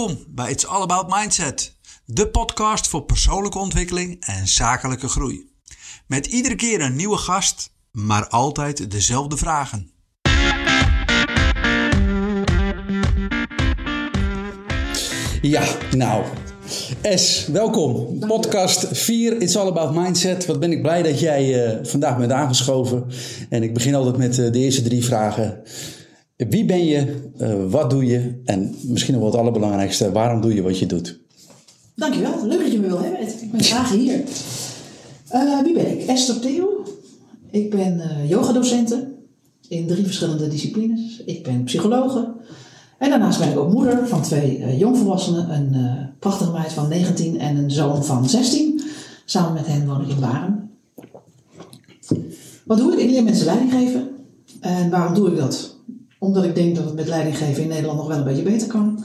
Welkom bij It's All About Mindset, de podcast voor persoonlijke ontwikkeling en zakelijke groei. Met iedere keer een nieuwe gast, maar altijd dezelfde vragen. Ja, nou. S, welkom. Podcast 4, It's All About Mindset. Wat ben ik blij dat jij uh, vandaag bent aangeschoven. En ik begin altijd met uh, de eerste drie vragen. Wie ben je? Uh, wat doe je? En misschien nog wel het allerbelangrijkste, waarom doe je wat je doet? Dankjewel, leuk dat je me wil hebben. Ik ben graag hier. wie ben ik? Esther Theo. Ik ben yogadocente in drie verschillende disciplines. Ik ben psychologe. En daarnaast ben ik ook moeder van twee uh, jongvolwassenen. Een uh, prachtige meid van 19 en een zoon van 16. Samen met hen woon ik in Baren. Wat doe ik? Ik leer mensen leiding geven. En waarom doe ik dat? Omdat ik denk dat het met leiding geven in Nederland nog wel een beetje beter kan.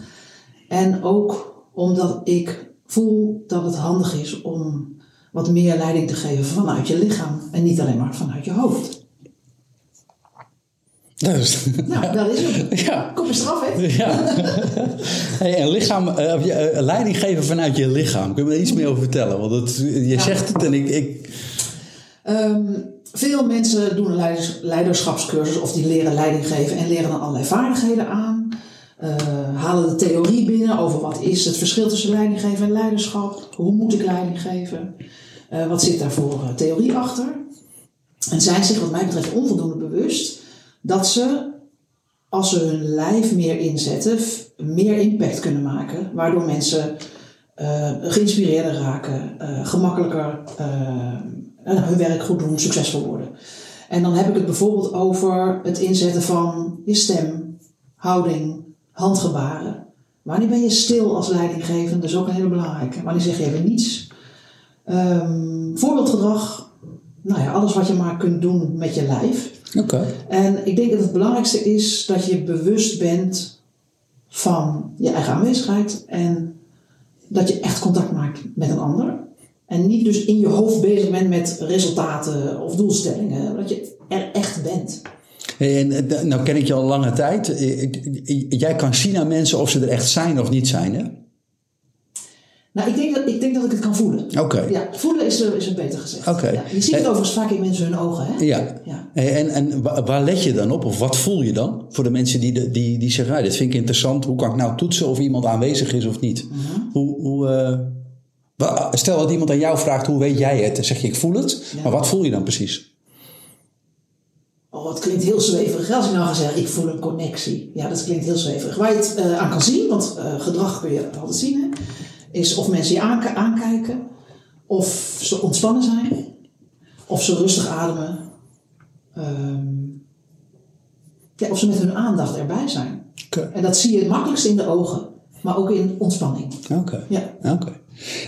En ook omdat ik voel dat het handig is om wat meer leiding te geven vanuit je lichaam en niet alleen maar vanuit je hoofd. Dus, nou, dat is het. Ja. Kom eens straf, hè? Ja. hey, en lichaam, uh, leiding geven vanuit je lichaam. Kun je me iets meer over vertellen? Want het, je ja. zegt het en ik... ik... Um, veel mensen doen een leiders, leiderschapscursus of die leren leiding geven en leren dan allerlei vaardigheden aan. Uh, halen de theorie binnen over wat is het verschil tussen leiding geven en leiderschap. Hoe moet ik leiding geven? Uh, wat zit daar voor theorie achter? En zijn zich wat mij betreft onvoldoende bewust dat ze, als ze hun lijf meer inzetten, meer impact kunnen maken. Waardoor mensen geïnspireerder raken, uh, gemakkelijker uh, hun werk goed doen, succesvol worden. En dan heb ik het bijvoorbeeld over het inzetten van je stem, houding, handgebaren. Wanneer ben je stil als leidinggevende? Dat is ook een hele belangrijke. Wanneer zeg je even niets? Um, voorbeeldgedrag. Nou ja, alles wat je maar kunt doen met je lijf. Okay. En ik denk dat het belangrijkste is dat je bewust bent van je eigen aanwezigheid en dat je echt contact maakt met een ander. En niet dus in je hoofd bezig bent met resultaten of doelstellingen, dat je er echt bent. En nou ken ik je al lange tijd. Jij kan zien aan mensen of ze er echt zijn of niet zijn, hè? Nou, ik denk dat ik, denk dat ik het kan voelen. Oké. Ja, voelen is, is het beter gezegd. Oké. Ja, je ziet het overigens vaak in mensen hun ogen, hè? Ja. ja. En, en waar let je dan op? Of wat voel je dan? Voor de mensen die, die, die zeggen, ja, dit vind ik interessant. Hoe kan ik nou toetsen of iemand aanwezig is of niet? Mm -hmm. Hoe... hoe uh, stel dat iemand aan jou vraagt, hoe weet jij het? Dan zeg je, ik voel het. Ja. Maar wat voel je dan precies? Oh, het klinkt heel zweverig. Als ik nou ga zeggen, ik voel een connectie. Ja, dat klinkt heel zweverig. Waar je het uh, aan kan zien, want uh, gedrag kun je altijd zien, hè? Is of mensen je aankijken, of ze ontspannen zijn, of ze rustig ademen, um, ja, of ze met hun aandacht erbij zijn. Okay. En dat zie je het makkelijkst in de ogen, maar ook in ontspanning. Oké. Okay. Ja. Okay.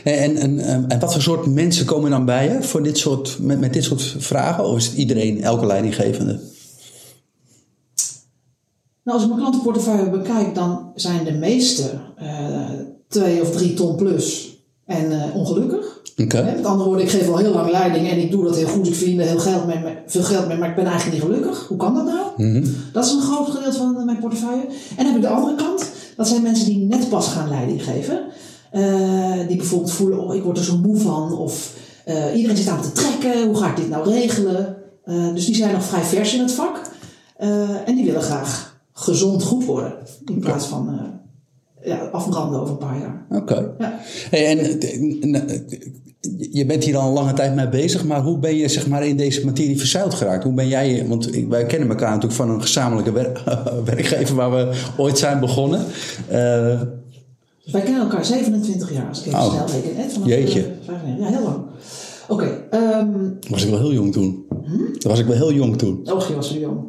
En, en, en, en wat voor soort mensen komen dan bij je voor dit soort, met, met dit soort vragen? Of is het iedereen, elke leidinggevende? Nou, als ik mijn klantenportefeuille bekijk, dan zijn de meeste uh, twee of drie ton plus en uh, ongelukkig. Okay. Met andere woorden, ik geef al heel lang leiding en ik doe dat heel goed. Ik verdien er heel geld mee, veel geld mee, maar ik ben eigenlijk niet gelukkig. Hoe kan dat nou? Mm -hmm. Dat is een groot gedeelte van mijn portefeuille. En dan heb ik de andere kant. Dat zijn mensen die net pas gaan leiding geven. Uh, die bijvoorbeeld voelen, oh ik word er zo moe van. Of uh, iedereen zit aan te trekken. Hoe ga ik dit nou regelen? dus die zijn nog vrij vers in het vak. en die willen graag gezond goed worden. In plaats van ja, afbranden over een paar jaar. Oké. Okay. Ja. Hey, en, en, je bent hier al een lange tijd mee bezig, maar hoe ben je zeg maar, in deze materie verzeild geraakt? Hoe ben jij, want wij kennen elkaar natuurlijk van een gezamenlijke wer werkgever waar we ooit zijn begonnen. Uh, wij kennen elkaar 27 jaar, als ik even oh. snel reken. Jeetje. De, ja, heel lang. Oké. Okay, um, was ik wel heel jong toen. Hm? Was ik wel heel jong toen. Och, je was zo jong.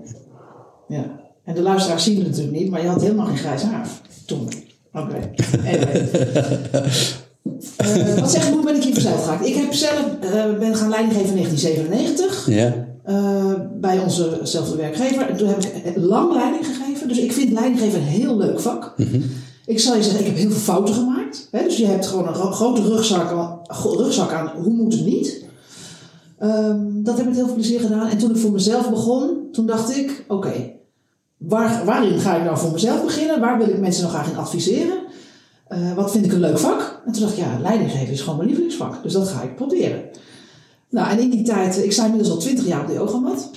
Ja. En de luisteraars zien het natuurlijk niet, maar je had helemaal geen grijs haar toen. Oké. Okay. Anyway. uh, wat zeg ik, hoe ben ik hier verzeild geraakt? Ik heb zelf, uh, ben gaan leiding geven in 1997. Ja. Uh, bij onzezelfde werkgever. En toen heb ik lang leiding gegeven. Dus ik vind leidinggeven een heel leuk vak. Mm -hmm. Ik zal je zeggen, ik heb heel veel fouten gemaakt. Hè? Dus je hebt gewoon een grote rugzak aan, rugzak aan hoe moet het niet. Um, dat heb ik met heel veel plezier gedaan. En toen ik voor mezelf begon, toen dacht ik, oké, okay, waar, waarin ga ik nou voor mezelf beginnen? Waar wil ik mensen nog graag in adviseren? Eh, wat vind ik een leuk vak? En toen dacht ik, ja, leidinggeven is gewoon mijn lievelingsvak. Dus dat ga ik proberen. Nou, en in die tijd, ik sta inmiddels al twintig jaar op de yogamat.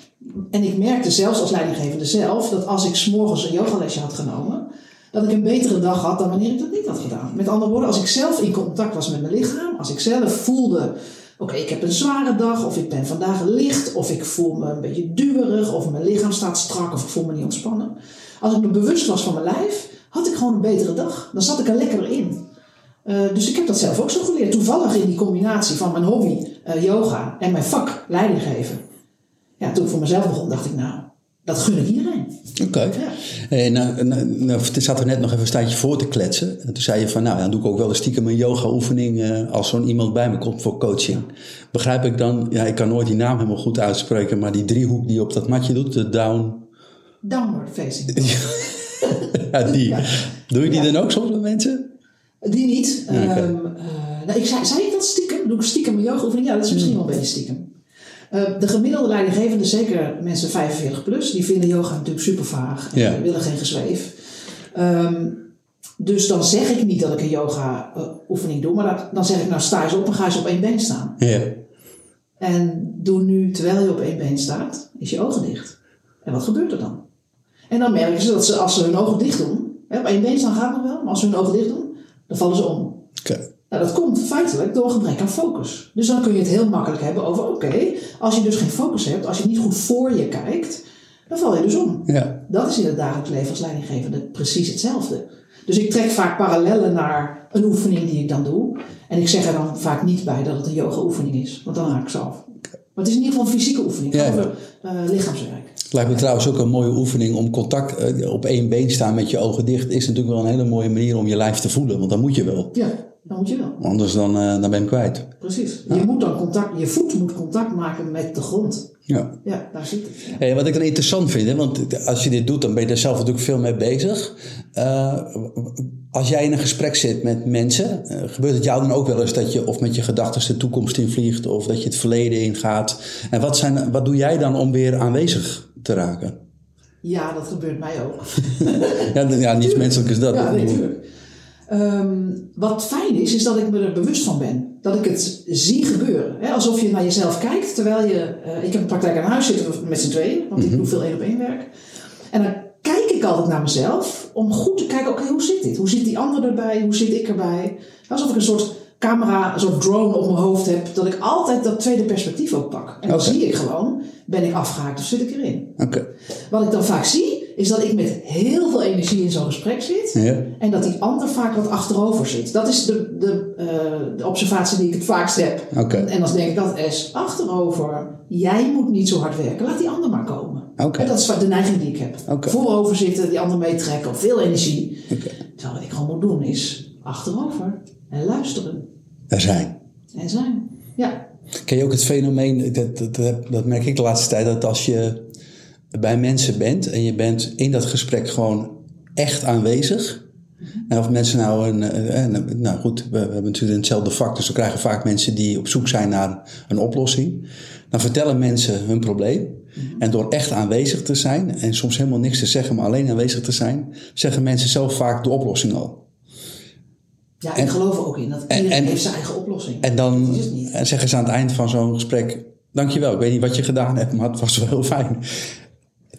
En ik merkte zelfs als leidinggevende zelf, dat als ik s'morgens een yogalesje had genomen, dat ik een betere dag had dan wanneer ik dat niet had gedaan. Met andere woorden, als ik zelf in contact was met mijn lichaam, als ik zelf voelde, oké, ik heb een zware dag, of ik ben vandaag licht, of ik voel me een beetje duwerig, of mijn lichaam staat strak, of ik voel me niet ontspannen. Als ik me bewust was van mijn lijf, had ik gewoon een betere dag. Dan zat ik er lekker in. Uh, dus ik heb dat zelf ook zo geleerd. Toevallig in die combinatie van mijn hobby, uh, yoga, en mijn vak, leiding geven. Ja, toen ik voor mezelf begon, dacht ik, nou, dat gun ik iedereen. Oké. Okay. Ja. Hey, nou, nou, nou, zaten we net nog even een standje voor te kletsen. En toen zei je van, nou, dan doe ik ook wel een stiekem een yoga-oefening uh, als zo'n iemand bij me komt voor coaching. Begrijp ik dan, ja, ik kan nooit die naam helemaal goed uitspreken, maar die driehoek die je op dat matje doet, de down... Downward facing. ja, die. Ja. Doe je die dan ook soms met mensen? Die niet. Okay. Um, uh, nou, ik zei, zei ik dat stiekem? Doe ik stiekem een yoga-oefening? Ja, dat is misschien wel een beetje stiekem. Uh, de gemiddelde leidinggevende, zeker mensen 45 plus, die vinden yoga natuurlijk super vaag en ja. willen geen gezweef. Um, dus dan zeg ik niet dat ik een yoga uh, oefening doe, maar dat, dan zeg ik nou sta eens op en ga eens op één been staan. Ja. En doe nu, terwijl je op één been staat, is je ogen dicht. En wat gebeurt er dan? En dan merken ze dat ze als ze hun ogen dicht doen, hè, op één been staan gaat nog wel, maar als ze hun ogen dicht doen, dan vallen ze om. Okay. Nou, dat komt feitelijk door gebrek aan focus. Dus dan kun je het heel makkelijk hebben over: oké, als je dus geen focus hebt, als je niet goed voor je kijkt, dan val je dus om. Ja. Dat is in het dagelijks leven als leidinggevende precies hetzelfde. Dus ik trek vaak parallellen naar een oefening die ik dan doe. En ik zeg er dan vaak niet bij dat het een yoga-oefening is, want dan haak ik zo af. Maar het is in ieder geval een fysieke oefening, ja, over uh, lichaamswerk. Het lijkt me trouwens ook een mooie oefening om contact uh, op één been staan met je ogen dicht. Is natuurlijk wel een hele mooie manier om je lijf te voelen, want dan moet je wel. Ja, dan moet je wel. Anders dan, uh, dan ben je hem kwijt. Precies. Ja. Je, moet dan contact, je voet moet contact maken met de grond. Ja. Ja, daar zit het. Ja. Hey, wat ik dan interessant vind, hè, want als je dit doet, dan ben je er zelf natuurlijk veel mee bezig. Uh, als jij in een gesprek zit met mensen, uh, gebeurt het jou dan ook wel eens dat je of met je gedachten de toekomst invliegt of dat je het verleden ingaat? En wat, zijn, wat doe jij dan om weer aanwezig te raken? Ja, dat gebeurt mij ook. ja, ja, niets menselijk is dat. Ja, natuurlijk. Um, wat fijn is, is dat ik me er bewust van ben. Dat ik het zie gebeuren. Hè? Alsof je naar jezelf kijkt, terwijl je... Uh, ik heb een praktijk aan huis zitten met z'n tweeën, want ik doe veel één op één werk. En dan kijk ik altijd naar mezelf, om goed te kijken, oké, okay, hoe zit dit? Hoe zit die ander erbij? Hoe zit ik erbij? Alsof ik een soort camera, een soort drone op mijn hoofd heb, dat ik altijd dat tweede perspectief ook pak. En dan okay. zie ik gewoon, ben ik afgehaakt of zit ik erin? Okay. Wat ik dan vaak zie, is dat ik met heel veel energie in zo'n gesprek zit. Ja. En dat die ander vaak wat achterover zit. Dat is de, de, uh, de observatie die ik het vaakst heb. Okay. En dan denk ik altijd, S, achterover. Jij moet niet zo hard werken. Laat die ander maar komen. Okay. En dat is de neiging die ik heb. Okay. Voorover zitten, die ander meetrekken, op veel energie. Terwijl wat ik gewoon moet doen is achterover en luisteren. Er zijn. En zijn, ja. Ken je ook het fenomeen, dat, dat, dat merk ik de laatste tijd, dat als je bij mensen bent en je bent in dat gesprek gewoon echt aanwezig. En of mensen nou een, een, nou goed, we hebben natuurlijk hetzelfde vak, dus we krijgen vaak mensen die op zoek zijn naar een oplossing. Dan vertellen mensen hun probleem. En door echt aanwezig te zijn en soms helemaal niks te zeggen, maar alleen aanwezig te zijn, zeggen mensen zelf vaak de oplossing al. Ja, ik geloof er ook in dat iedereen en, heeft zijn eigen oplossing. En dan en zeggen ze aan het eind van zo'n gesprek: Dankjewel, ik weet niet wat je gedaan hebt, maar het was wel heel fijn.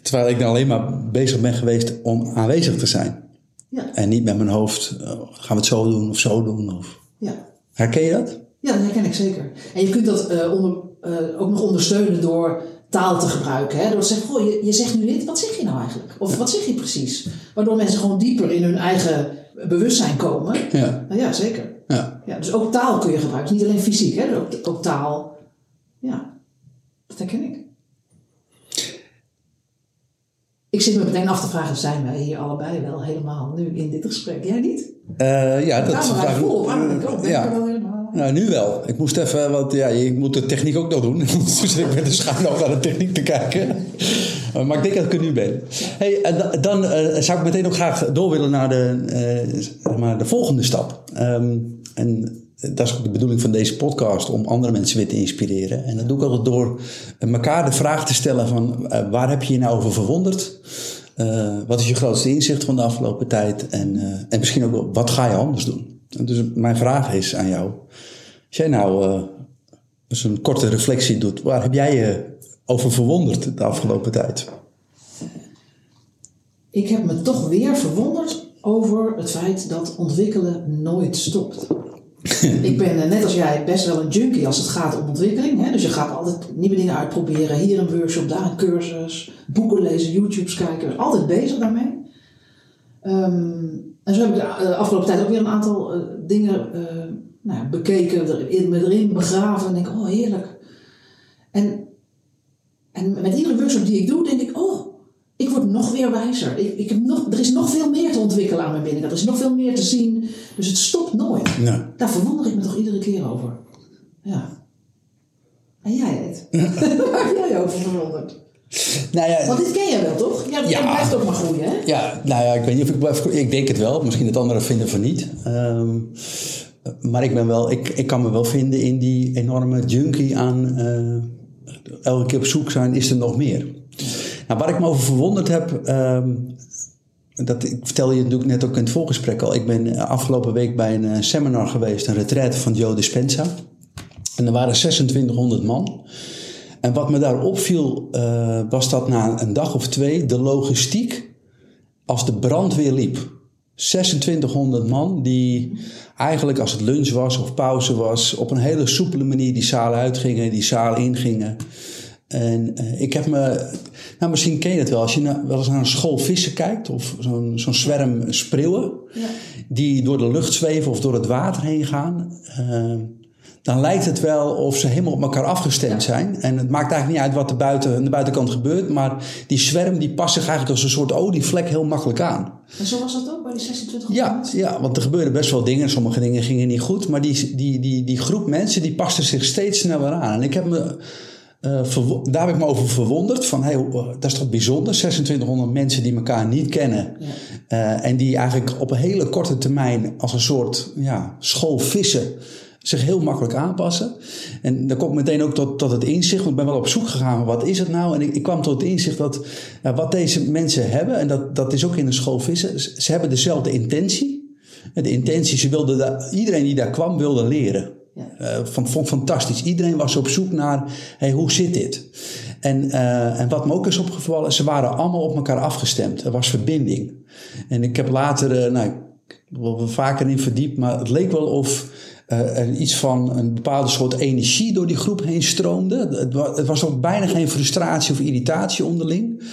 Terwijl ik dan alleen maar bezig ben geweest om aanwezig te zijn. Ja. En niet met mijn hoofd, uh, gaan we het zo doen of zo doen. Of... Ja. Herken je dat? Ja, dat herken ik zeker. En je kunt dat uh, onder, uh, ook nog ondersteunen door taal te gebruiken. Hè? Door te zeggen, goh, je, je zegt nu dit, wat zeg je nou eigenlijk? Of wat zeg je precies? Waardoor mensen gewoon dieper in hun eigen bewustzijn komen. Ja, nou, ja zeker. Ja. Ja, dus ook taal kun je gebruiken. Niet alleen fysiek, hè? Ook, ook taal. Ja, dat herken ik. Ik zit me meteen af te vragen, zijn wij hier allebei wel helemaal nu in dit gesprek? Jij niet? Uh, ja, dat is vraag. Vol, maar ik ook, ja. wel helemaal. Nou, nu wel. Ik moest even, want ja, je moet de techniek ook nog doen. dus ik ben de schuin nog naar de techniek te kijken. maar ik denk dat ik er nu ben. Hey, dan uh, zou ik meteen ook graag door willen naar de, uh, maar de volgende stap. Um, en dat is ook de bedoeling van deze podcast, om andere mensen weer te inspireren. En dat doe ik altijd door elkaar de vraag te stellen van uh, waar heb je je nou over verwonderd? Eh, wat is je grootste inzicht van de afgelopen tijd? En, eh, en misschien ook wel, wat ga je anders doen? En dus mijn vraag is aan jou. Als jij nou eens een korte reflectie doet, waar heb jij je over verwonderd de afgelopen tijd? Ik heb me toch weer verwonderd over het feit dat ontwikkelen nooit stopt. ik ben eh, net als jij best wel een junkie als het gaat om ontwikkeling. Hè? Dus je gaat altijd nieuwe dingen uitproberen. Hier een workshop, daar een cursus. Boeken lezen, YouTube's kijken. Altijd bezig daarmee. Ehm, en zo heb ik de eh, afgelopen tijd ook weer een aantal uh, dingen nou, bekeken. Erin, erin begraven. En denk oh heerlijk. En, en met iedere workshop die ik doe, denk ik, ik word nog weer wijzer. Ik, ik heb nog, er is nog veel meer te ontwikkelen aan mijn binnenkant. Er is nog veel meer te zien. Dus het stopt nooit. Nee. Daar verwonder ik me toch iedere keer over. Ja. En jij het? Waar heb jij je over verwonderd? Nou ja, Want dit ken jij wel, toch? Ja, Ja. Blijft ook maar groeien, hè? Ja, nou ja, ik weet niet of ik blijf. Ik denk het wel. Misschien het anderen vinden van niet. Ehm, maar ik ben wel, ik, ik kan me wel vinden in die enorme junkie aan eh, elke keer op zoek zijn, is er nog meer. Nou, waar ik me over verwonderd heb, ehm, dat, ik vertelde je natuurlijk net ook in het voorgesprek al. Ik ben eh, afgelopen week bij een eh, seminar geweest, een retraite van Joe Dispenza. En er waren 2600 man. En wat me daar opviel, eh, was dat na een dag of twee de logistiek als de brandweer liep. 2600 man die eigenlijk als het lunch was of pauze was, op een hele soepele manier die zaal uitgingen, die zaal ingingen. En eh, ik heb me, nou misschien ken je het wel, als je na- wel eens naar een school vissen kijkt of zo'n zo'n zwerm spreeuwen Ja. die door de lucht zweven of door het water heen gaan, eh, dan lijkt het wel of ze helemaal op elkaar afgestemd zijn. En het maakt eigenlijk niet uit wat er buiten, aan de buitenkant gebeurt, maar die zwerm die past zich eigenlijk als een soort olievlek heel makkelijk aan. En zo was dat ook bij die 26 Ja, ja, want er gebeurden best wel dingen. Sommige dingen gingen niet goed. Maar die, die, die, die groep mensen die paste zich steeds sneller aan. En ik heb me, daar heb ik me over verwonderd. Van, hey, dat is toch bijzonder? 2600 mensen die elkaar niet kennen. Ja. Eh, en die eigenlijk op een hele korte termijn als een soort ja, school vissen zich heel makkelijk aanpassen. En dan kom ik meteen ook tot, tot het inzicht, want ik ben wel op zoek gegaan, wat is het nou? En ik, ik kwam tot het inzicht dat ja, wat deze mensen hebben, en dat, dat is ook in de school vissen, ze, ze hebben dezelfde intentie. De intentie, ze wilden daar, iedereen die daar kwam wilde leren. Ja. Eh, vond fantastisch. Iedereen was op zoek naar, hey, hoe zit dit? En, eh, en wat me ook is opgevallen, ze waren allemaal op elkaar afgestemd. Er was verbinding. En ik heb later, eh, nou, ik er vaker in verdiept, maar het leek wel of er iets van een bepaalde soort energie door die groep heen stroomde. Het, het was ook bijna geen frustratie of irritatie onderling.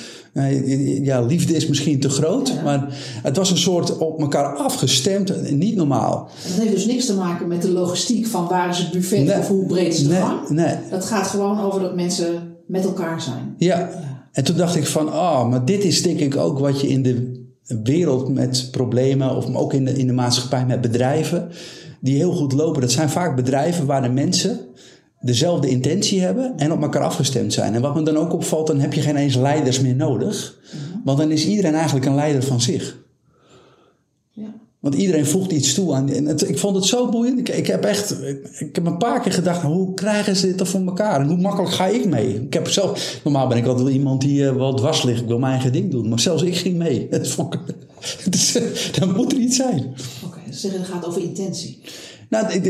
Ja, liefde is misschien te groot, maar het was een soort op elkaar afgestemd, niet normaal. En dat heeft dus niks te maken met de logistiek van waar is het buffet Nee. of hoe breed is de Nee, gang. nee. Dat gaat gewoon over dat mensen met elkaar zijn. Ja, en toen dacht ik van, ah, maar dit is denk ik ook wat je in de wereld met problemen, of ook in de, in de maatschappij met bedrijven, die heel goed lopen. Dat zijn vaak bedrijven waar de mensen dezelfde intentie hebben en op elkaar afgestemd zijn. En wat me dan ook opvalt, dan heb je geen eens leiders meer nodig. Want dan is iedereen eigenlijk een leider van zich. Ja. Want iedereen voegt iets toe aan. En het- ik vond het zo boeiend. Ik, ik heb echt. Ik, ik heb een paar keer gedacht: hoe krijgen ze dit toch voor elkaar? En hoe makkelijk ga ik mee? Ik heb zelf. Normaal ben ik altijd wel iemand die eh, wel dwars ligt. Ik wil mijn eigen ding doen. Maar zelfs ik ging mee. Dat vond ik, dan moet er iets zijn. Oké, dus zeggen, het gaat over intentie. Nou,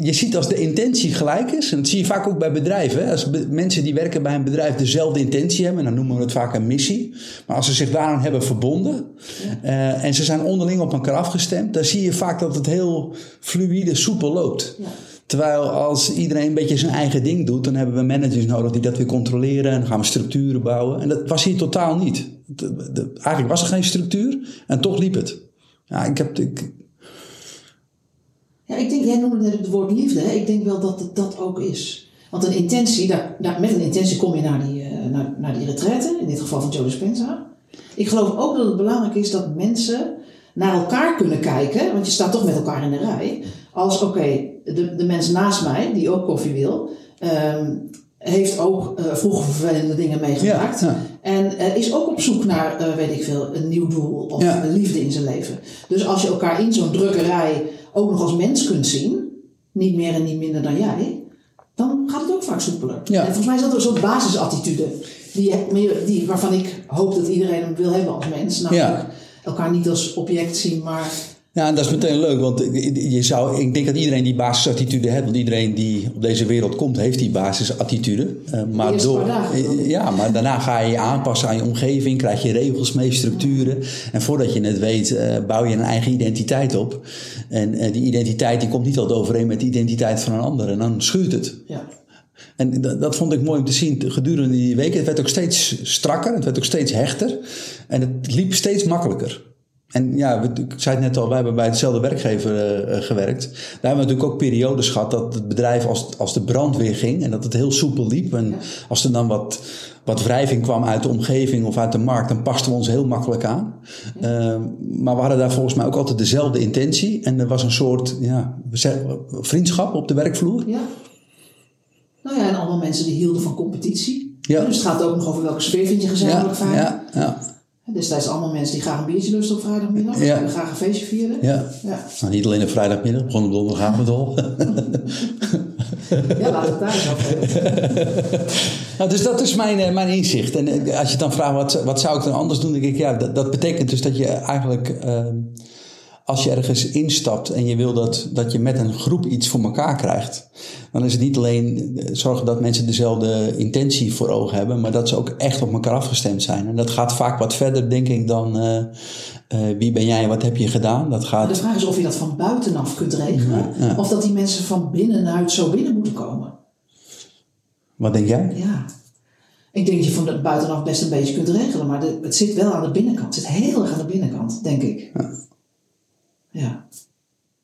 je ziet als de intentie gelijk is, en dat zie je vaak ook bij bedrijven. Hè? Als mensen die werken bij een bedrijf dezelfde intentie hebben, dan noemen we het vaak een missie. Maar als ze zich daaraan hebben verbonden eh, en ze zijn onderling op elkaar afgestemd, dan zie je vaak dat het heel fluïde, soepel loopt. Ja. Terwijl als iedereen een beetje zijn eigen ding doet, dan hebben we managers nodig die dat weer controleren. En dan gaan we structuren bouwen. En dat was hier totaal niet. De- de- eigenlijk was er geen structuur en toch liep het. Ja, ik heb, ik, Ja, ik denk, jij noemde het woord liefde. Hè? Ik denk wel dat het dat ook is. Want een intentie, daar, met een intentie kom je naar die, eh, naar, naar die retraite. In dit geval van Joe Dispenza. Ik geloof ook dat het belangrijk is dat mensen naar elkaar kunnen kijken. Want je staat toch met elkaar in de rij. Als, oké, de, de mens naast mij, die ook koffie wil... ehm, heeft ook eh, vroeger vervelende dingen meegemaakt. Ja. En eh, is ook op zoek naar, eh, weet ik veel, een nieuw doel of Ja. een liefde in zijn leven. Dus als je elkaar in zo'n drukkerij ook nog als mens kunt zien, niet meer en niet minder dan jij, dan gaat het ook vaak soepeler. Ja. En volgens mij is dat een soort basisattitude. die, die, waarvan ik hoop dat iedereen hem wil hebben als mens. Namelijk Ja. elkaar niet als object zien, maar Ja, en dat is meteen leuk, want je zou, ik denk dat iedereen die basisattitude heeft. Want iedereen die op deze wereld komt, heeft die basisattitude. Eh, maar toch? ja, maar daarna ga je je aanpassen aan je omgeving, krijg je regels mee, structuren. En voordat je het weet, eh, bouw je een eigen identiteit op. En eh, die identiteit die komt niet altijd overeen met de identiteit van een ander. En dan schuurt het. ja. En dat, dat vond ik mooi om te zien gedurende die weken. Het werd ook steeds strakker, het werd ook steeds hechter. En het liep steeds makkelijker. En ja, we- ik zei het net al, wij hebben bij dezelfde werkgever eh, eh, gewerkt. Daar hebben we natuurlijk ook periodes gehad dat het bedrijf als, als de brand weer ging en dat het heel soepel liep. En als er dan wat, wat wrijving kwam uit de omgeving of uit de markt, dan pasten we ons heel makkelijk aan. Eh, maar we hadden daar volgens mij ook altijd dezelfde intentie. En er was een soort ja, vriendschap op de werkvloer. Ja. Nou ja, en allemaal mensen die hielden van competitie. Ja. Dus het gaat ook nog over welke sfeer vind je gezamenlijk Ja, fijn. ja, ja, Destijds allemaal mensen die graag een biertje lusten op vrijdagmiddag. Ja. Die graag een feestje vierden. ja. Ja, Nou, niet alleen op vrijdagmiddag, begon op donderdagavond al. ja we het daar eens over nou, dus dat is mijn, eh, mijn inzicht. En eh, als je dan vraagt, wat, wat zou ik dan anders doen? Dan denk ik, ja, dat, dat betekent dus dat je eigenlijk, ehm, als je ergens instapt en je wil dat, dat je met een groep iets voor elkaar krijgt, dan is het niet alleen eh, zorgen dat mensen dezelfde intentie voor ogen hebben, maar dat ze ook echt op elkaar afgestemd zijn. En dat gaat vaak wat verder, denk ik, dan eh, eh, wie ben jij, wat heb je gedaan? Dat gaat, de vraag is of je dat van buitenaf kunt regelen. Ja. Of dat die mensen van binnenuit zo binnen moeten komen. wat denk jij? Ja. Ik denk dat je van de buitenaf best een beetje kunt regelen. Maar de- het zit wel aan de binnenkant. Het zit heel erg aan de binnenkant, denk ik. Ja.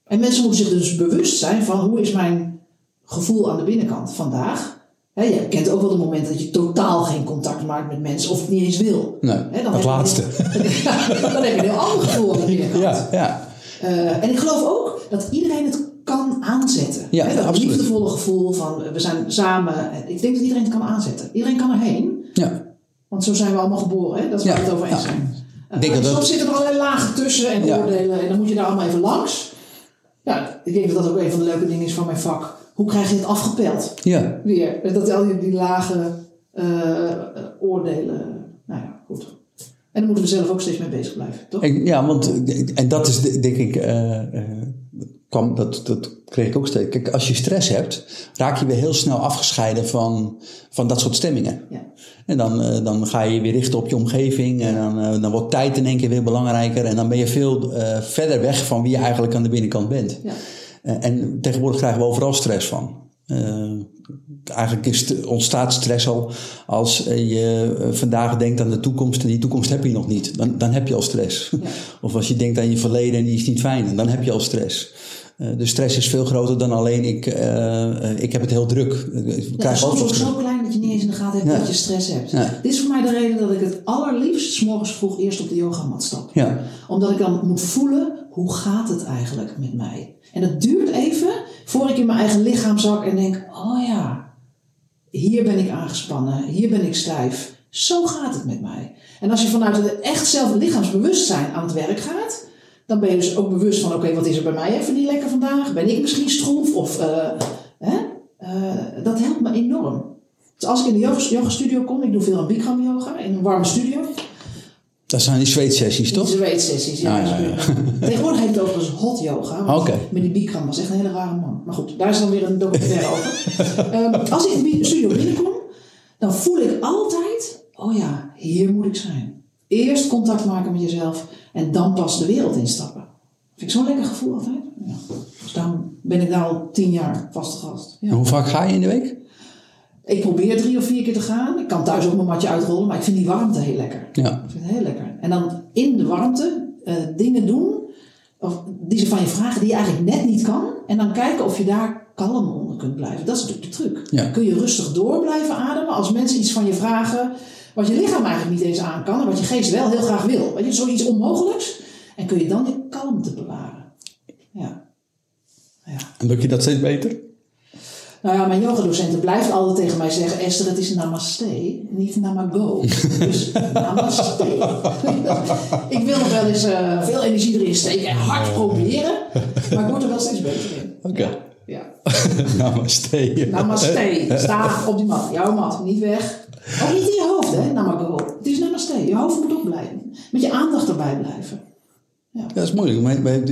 En mensen moeten zich dus bewust zijn van hoe is mijn gevoel aan de binnenkant vandaag. Hè, je kent ook wel de momenten dat je totaal geen contact maakt met mensen of het niet eens wil. Nee, Hè, dat heb je- laatste. dan heb je een heel ander gevoel aan de binnenkant. Ja, ja. Eh, en ik geloof ook dat iedereen het kan aanzetten. Ja, Hè, dat absoluut. liefdevolle gevoel van eh, we zijn samen. Ik denk dat iedereen het kan aanzetten. Iedereen kan erheen. ja. Want zo zijn we allemaal geboren. Hè? Dat is waar Ja, we het over eens ja. zijn. Denk Eh, dat Soms zitten er allerlei lagen tussen en oordelen. En dan moet je daar allemaal even langs. Ja, ik denk dat dat ook een van de leuke dingen is van mijn vak. Hoe krijg je het afgepeld? ja. Weer. Dat al die, die lage eh, eh, oordelen. Nou ja, goed. En daar moeten we zelf ook steeds mee bezig blijven, toch? En, ja, want en dat is de- denk ik, eh, eh, kwam, dat, dat kreeg ik ook steeds. Kijk, als je stress hebt, raak je weer heel snel afgescheiden van, van dat soort stemmingen. Ja. En dan, eh, dan ga je je weer richten op je omgeving en dan, eh, dan wordt tijd in één keer weer belangrijker. En dan ben je veel eh, verder weg van wie je eigenlijk aan de binnenkant bent. Ja. En tegenwoordig krijgen we overal stress van. Eh, eigenlijk is ontstaat stress al als eh, je eh, vandaag denkt aan de toekomst en die toekomst heb je nog niet. Dan, dan heb je al stress. Of als je denkt aan je verleden en die is niet fijn, dan heb je al stress. Eh, de stress is veel groter dan alleen ik, ik heb het heel druk. Ik Ja, krijg ook soms zo klein dat je niet eens in de gaten hebt Ja. dat je stress hebt. Ja. Dit is voor mij de reden dat ik het allerliefst 's morgens vroeg eerst op de yogamat stap. Ja. Omdat ik dan moet voelen, hoe gaat het eigenlijk met mij? En het duurt even voor ik in mijn eigen lichaam zak en denk, oh ja, hier ben ik aangespannen, hier ben ik stijf. Zo gaat het met mij. En als je vanuit het echt zelf lichaamsbewustzijn aan het werk gaat, dan ben je dus ook bewust van, oké, wat is er bij mij even niet lekker vandaag? Ben ik misschien stroef? Of, eh, hè? Eh, dat helpt me enorm. Dus als ik in de yoga, studio kom, ik doe veel aan Bikram yoga in een warme studio. Dat zijn die zweetsessies, toch? Die zweetsessies, ja. Ja, ja, ja. Tegenwoordig heet het overigens hot yoga. want Oké. Met die Bikram was echt een hele rare man. Maar goed, daar is dan weer een documentaire over. Ehm, als ik in de studio binnenkom, dan voel ik altijd, oh ja, hier moet ik zijn. Eerst contact maken met jezelf en dan pas de wereld instappen. Vind ik zo'n lekker gevoel altijd. Ja. Dus daarom ben ik daar al tien jaar vaste gast. Ja. En hoe vaak ga je in de week? Ik probeer drie of vier keer te gaan. Ik kan thuis ook mijn matje uitrollen, maar ik vind die warmte heel lekker. Ja. Ik vind het heel lekker. En dan in de warmte eh, dingen doen of die ze van je vragen die je eigenlijk net niet kan. En dan kijken of je daar kalm onder kunt blijven. Dat is natuurlijk de truc. Ja. Kun je rustig door blijven ademen als mensen iets van je vragen wat je lichaam eigenlijk niet eens aan kan en wat je geest wel heel graag wil. Weet je, zoiets onmogelijks. En kun je dan je kalmte bewaren. Ja. Ja. En lukt je dat steeds beter? Nou ja, mijn yogadocenten blijft altijd tegen mij zeggen... Esther, het is namaste, niet namago. Dus namaste. ik wil nog wel eens eh, veel energie erin steken en hard proberen. Maar ik word er wel steeds beter in. Oké. Ja. Namaste. Namaste. Sta op die mat. Jouw mat. Niet weg. Ook niet in je hoofd, hè, namago. Het is namaste. Je hoofd moet ook blijven. Met je aandacht erbij blijven. Ja, dat is moeilijk. Maar,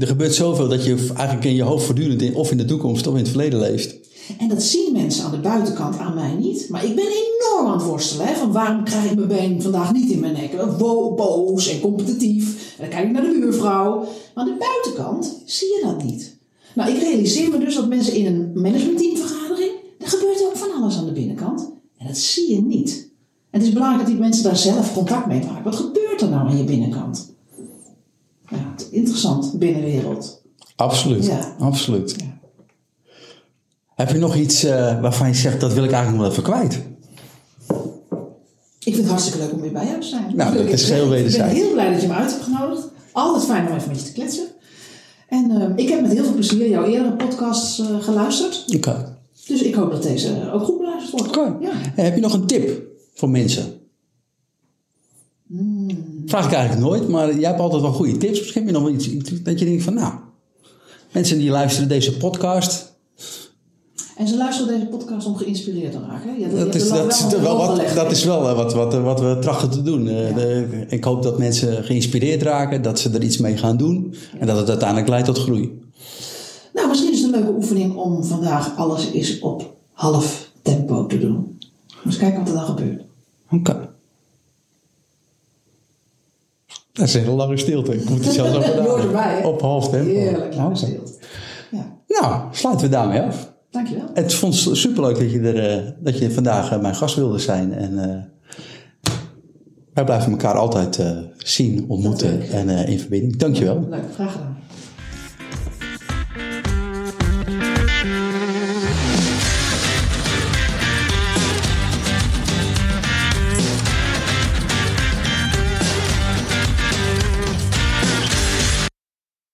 er gebeurt zoveel dat je eigenlijk in je hoofd voortdurend in, of in de toekomst of in het verleden leeft. En dat zien mensen aan de buitenkant, aan mij niet. Maar ik ben enorm aan het worstelen. Hè, van waarom krijg ik mijn been vandaag niet in mijn nek? Bo boos en competitief. En dan kijk ik naar de buurvrouw. Maar aan de buitenkant zie je dat niet. Nou, ik realiseer me dus dat mensen in een managementteamvergadering... er gebeurt ook van alles aan de binnenkant. En dat zie je niet. En het is belangrijk dat die mensen daar zelf contact mee maken. Wat gebeurt er nou aan je binnenkant? Interessant, binnenwereld. Absoluut, Ja. absoluut. Heb je nog iets eh, waarvan je zegt, dat wil ik eigenlijk nog wel even kwijt? Ik vind het hartstikke leuk om weer bij jou te zijn. Nou, dat is heel Ik ben wederzijds. heel blij dat je me uit hebt genodigd. Altijd fijn om even met je te kletsen. En eh, ik heb met heel veel plezier jouw eerdere podcasts eh, geluisterd. Oké. Dus ik hoop dat deze ook goed beluisterd wordt. Oké. Ja. Heb je nog een tip voor mensen? Vraag ik eigenlijk nooit, maar jij hebt altijd wel goede tips. Misschien heb je nog wel iets, dat je denkt van, nou, mensen die luisteren deze podcast, En ze luisteren deze podcast om geïnspireerd te raken. Ja, dat is, dat is, wel wat, dat is wel eh, wat, wat, wat we trachten te doen. Eh, de- ik hoop dat mensen geïnspireerd raken, dat ze er iets mee gaan doen en dat het uiteindelijk leidt tot groei. Nou, misschien is het een leuke oefening om vandaag alles is op half tempo te doen. Dus kijken wat er dan gebeurt. Oké. Dat is een hele lange stilte. Ik moet het zelfs over? Op half tempo. Heerlijk, lange Oké. stilte. Ja, Nou, sluiten we daarmee af. dankjewel. Het vond superleuk dat je, er, eh, dat je vandaag eh, mijn gast wilde zijn. En eh, wij blijven elkaar altijd zien, ontmoeten en in verbinding. Dankjewel. Leuk, graag gedaan.